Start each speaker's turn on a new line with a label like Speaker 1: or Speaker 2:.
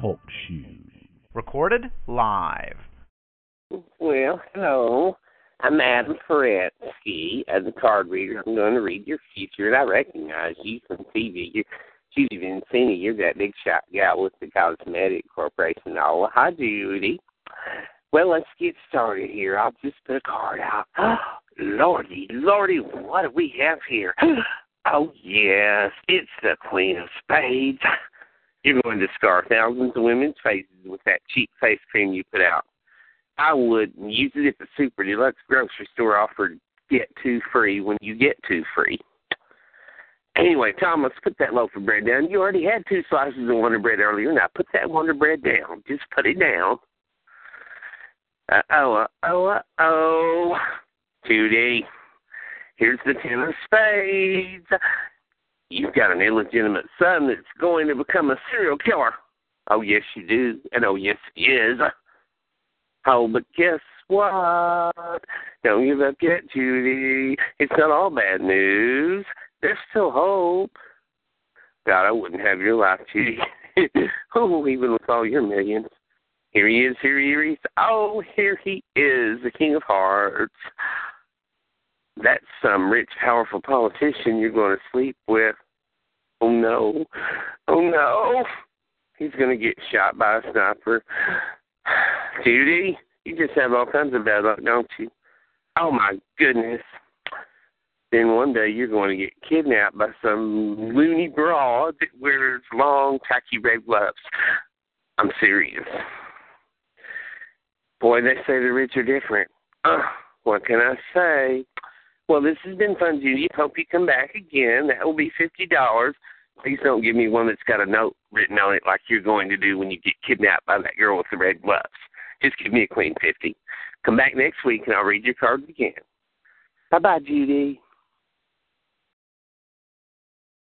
Speaker 1: Talk Shoes.
Speaker 2: Recorded live.
Speaker 3: Well, hello. I'm Adam Paretsky as a card reader. I'm going to read your future, and I recognize you from TV. You're Judy Vincini. You're that big shot gal with the Cosmetic Corporation. Oh, hi, Judy. Well, let's get started here. I'll just put a card out. Lordy, Lordy, what do we have here? Oh, yes, it's the Queen of Spades. You're going to scar thousands of women's faces with that cheap face cream you put out. I would use it if the Super Deluxe grocery store offered get two free when you get two free. Anyway, Thomas, put that loaf of bread down. You already had two slices of Wonder Bread earlier. Now put that Wonder Bread down. Just put it down. Uh oh, uh oh, uh oh. Here's the Ten of Spades. You've got an illegitimate son that's going to become a serial killer. Oh, yes, you do. And oh, yes, he is. Oh, but guess what? Don't give up yet, Judy. It's not all bad news. There's still hope. God, I wouldn't have your life, Judy. oh, even with all your millions. Here he is, here he is. Oh, here he is, the King of Hearts. That's some rich, powerful politician you're going to sleep with. Oh no. Oh no. He's going to get shot by a sniper. Judy, you just have all kinds of bad luck, don't you? Oh my goodness. Then one day you're going to get kidnapped by some loony broad that wears long, tacky red gloves. I'm serious. Boy, they say the rich are different. Uh, what can I say? Well, this has been fun, Judy. Hope you come back again. That will be fifty dollars. Please don't give me one that's got a note written on it like you're going to do when you get kidnapped by that girl with the red gloves. Just give me a clean fifty. Come back next week and I'll read your cards again. Bye bye, Judy.